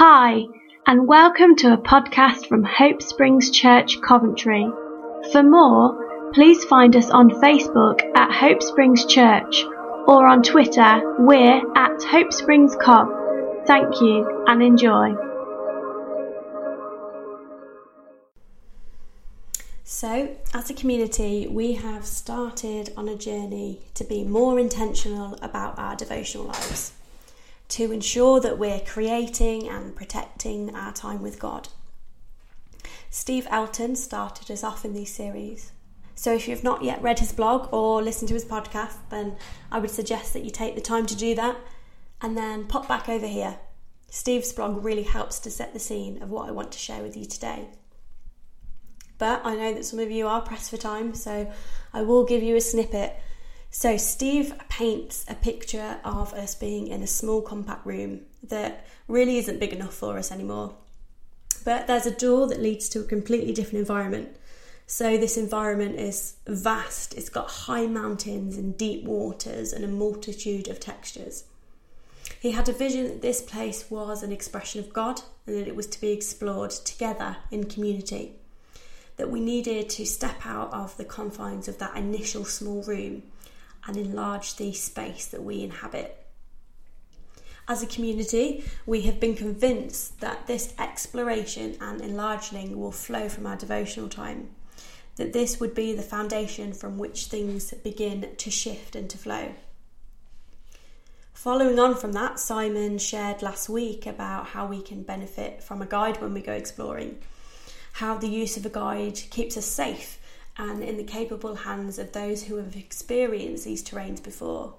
Hi, and welcome to a podcast from Hope Springs Church, Coventry. For more, please find us on Facebook at Hope Springs Church or on Twitter, we're at Hope Springs Cov. Thank you and enjoy. So, as a community, we have started on a journey to be more intentional about our devotional lives to ensure that we're creating and protecting our time with God. Steve Elton started us off in these series. So if you've not yet read his blog or listened to his podcast, then I would suggest that you take the time to do that and then pop back over here. Steve's blog really helps to set the scene of what I want to share with you today. But I know that some of you are pressed for time, so I will give you a snippet so, Steve paints a picture of us being in a small, compact room that really isn't big enough for us anymore. But there's a door that leads to a completely different environment. So, this environment is vast, it's got high mountains and deep waters and a multitude of textures. He had a vision that this place was an expression of God and that it was to be explored together in community. That we needed to step out of the confines of that initial small room and enlarge the space that we inhabit. As a community, we have been convinced that this exploration and enlarging will flow from our devotional time, that this would be the foundation from which things begin to shift and to flow. Following on from that, Simon shared last week about how we can benefit from a guide when we go exploring, how the use of a guide keeps us safe and in the capable hands of those who have experienced these terrains before.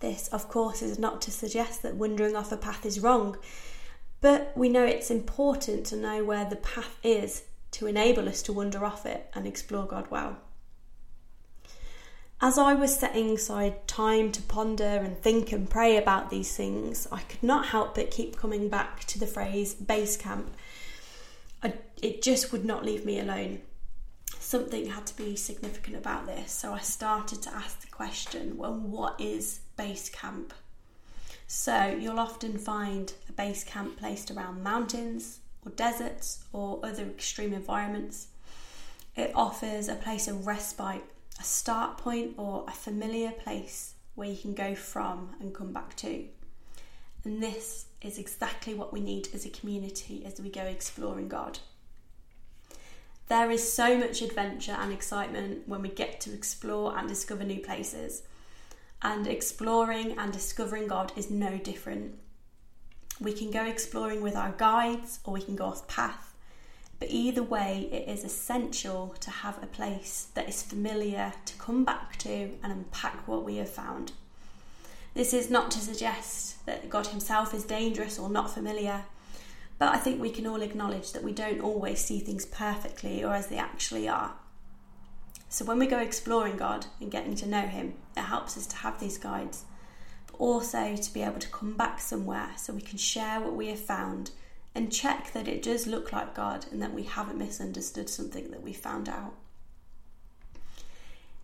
This, of course, is not to suggest that wandering off a path is wrong, but we know it's important to know where the path is to enable us to wander off it and explore God well. As I was setting aside time to ponder and think and pray about these things, I could not help but keep coming back to the phrase base camp. I, it just would not leave me alone something had to be significant about this. So I started to ask the question well, what is base camp? So you'll often find a base camp placed around mountains or deserts or other extreme environments. It offers a place of respite, a start point, or a familiar place where you can go from and come back to. And this is exactly what we need as a community as we go exploring God. There is so much adventure and excitement when we get to explore and discover new places. And exploring and discovering God is no different. We can go exploring with our guides or we can go off path. But either way, it is essential to have a place that is familiar to come back to and unpack what we have found. This is not to suggest that God Himself is dangerous or not familiar. But I think we can all acknowledge that we don't always see things perfectly or as they actually are. So when we go exploring God and getting to know Him, it helps us to have these guides, but also to be able to come back somewhere so we can share what we have found and check that it does look like God and that we haven't misunderstood something that we found out.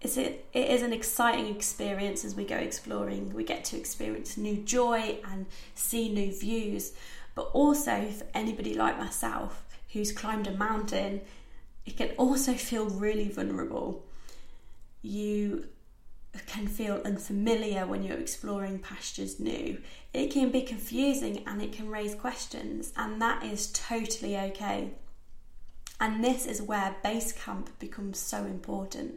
It's it, it is an exciting experience as we go exploring. We get to experience new joy and see new views, but also, for anybody like myself who's climbed a mountain, it can also feel really vulnerable. You can feel unfamiliar when you're exploring pastures new. It can be confusing and it can raise questions, and that is totally okay. And this is where base camp becomes so important.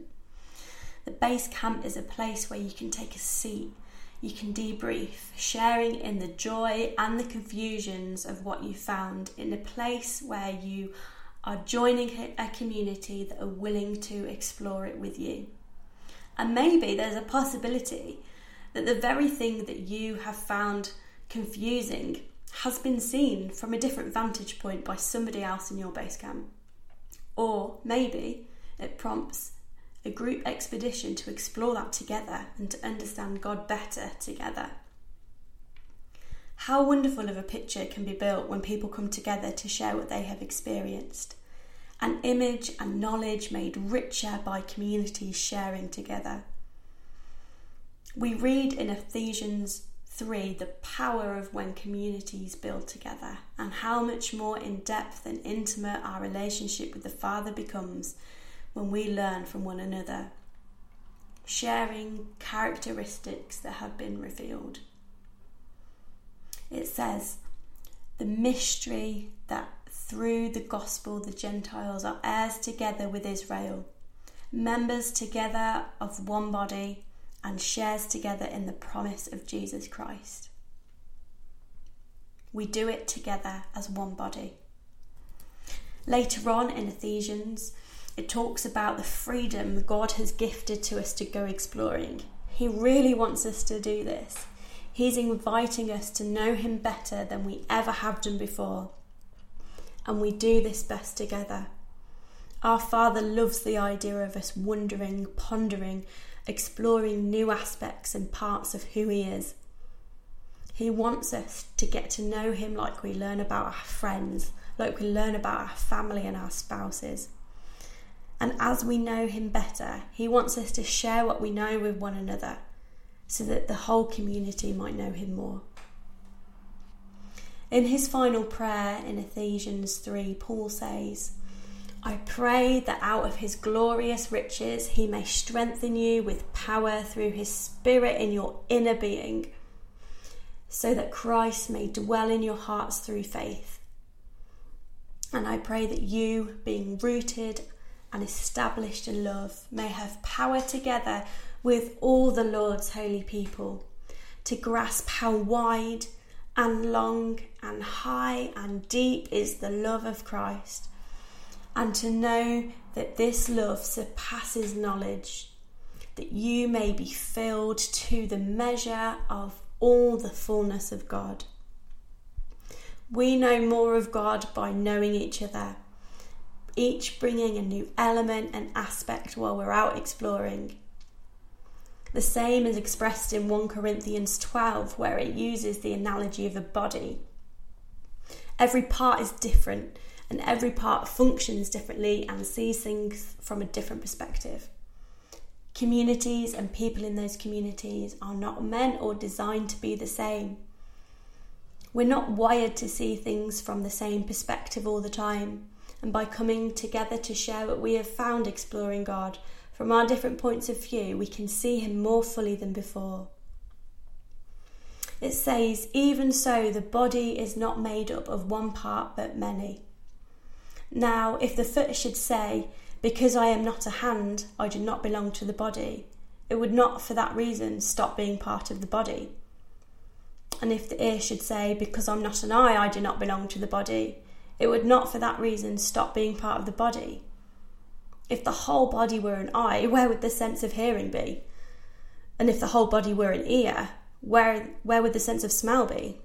The base camp is a place where you can take a seat you can debrief, sharing in the joy and the confusions of what you found in a place where you are joining a community that are willing to explore it with you. And maybe there's a possibility that the very thing that you have found confusing has been seen from a different vantage point by somebody else in your base camp. Or maybe it prompts a group expedition to explore that together and to understand God better together. How wonderful of a picture can be built when people come together to share what they have experienced. An image and knowledge made richer by communities sharing together. We read in Ephesians 3 the power of when communities build together and how much more in depth and intimate our relationship with the Father becomes when we learn from one another, sharing characteristics that have been revealed. It says, the mystery that through the gospel the Gentiles are heirs together with Israel, members together of one body and shares together in the promise of Jesus Christ. We do it together as one body. Later on in Ephesians, it talks about the freedom God has gifted to us to go exploring. He really wants us to do this. He's inviting us to know Him better than we ever have done before. And we do this best together. Our Father loves the idea of us wondering, pondering, exploring new aspects and parts of who He is. He wants us to get to know Him like we learn about our friends, like we learn about our family and our spouses. And as we know Him better, He wants us to share what we know with one another so that the whole community might know Him more. In his final prayer in Ephesians 3, Paul says, I pray that out of his glorious riches he may strengthen you with power through his Spirit in your inner being, so that Christ may dwell in your hearts through faith. And I pray that you, being rooted and established in love, may have power together with all the Lord's holy people to grasp how wide and long and high and deep is the love of Christ and to know that this love surpasses knowledge, that you may be filled to the measure of all the fullness of God. We know more of God by knowing each other, each bringing a new element and aspect while we're out exploring. The same is expressed in 1 Corinthians 12, where it uses the analogy of a body. Every part is different, and every part functions differently and sees things from a different perspective. Communities and people in those communities are not meant or designed to be the same. We're not wired to see things from the same perspective all the time, and by coming together to share what we have found exploring God from our different points of view, we can see Him more fully than before. It says, Even so, the body is not made up of one part but many. Now, if the foot should say, Because I am not a hand, I do not belong to the body, it would not for that reason stop being part of the body. And if the ear should say, Because I'm not an eye, I do not belong to the body, it would not for that reason stop being part of the body. If the whole body were an eye, where would the sense of hearing be? And if the whole body were an ear, where, where would the sense of smell be?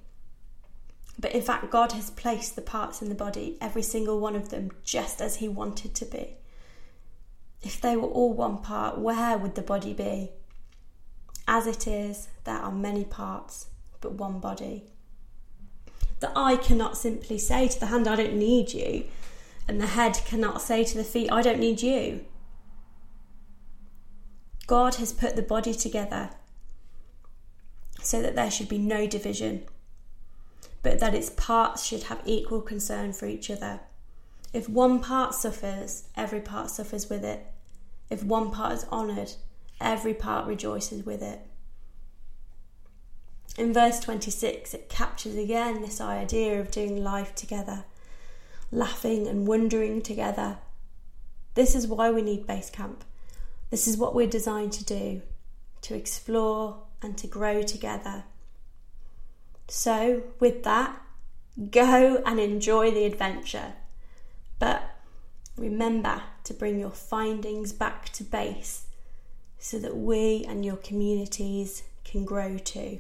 But in fact, God has placed the parts in the body, every single one of them, just as He wanted to be. If they were all one part, where would the body be? As it is, there are many parts, but one body. The eye cannot simply say to the hand, I don't need you, and the head cannot say to the feet, I don't need you. God has put the body together so that there should be no division but that its parts should have equal concern for each other. If one part suffers, every part suffers with it. If one part is honoured, every part rejoices with it. In verse 26, it captures again this idea of doing life together, laughing and wondering together. This is why we need base camp. This is what we're designed to do to explore and to grow together. So, with that, go and enjoy the adventure. But remember to bring your findings back to base so that we and your communities can grow too.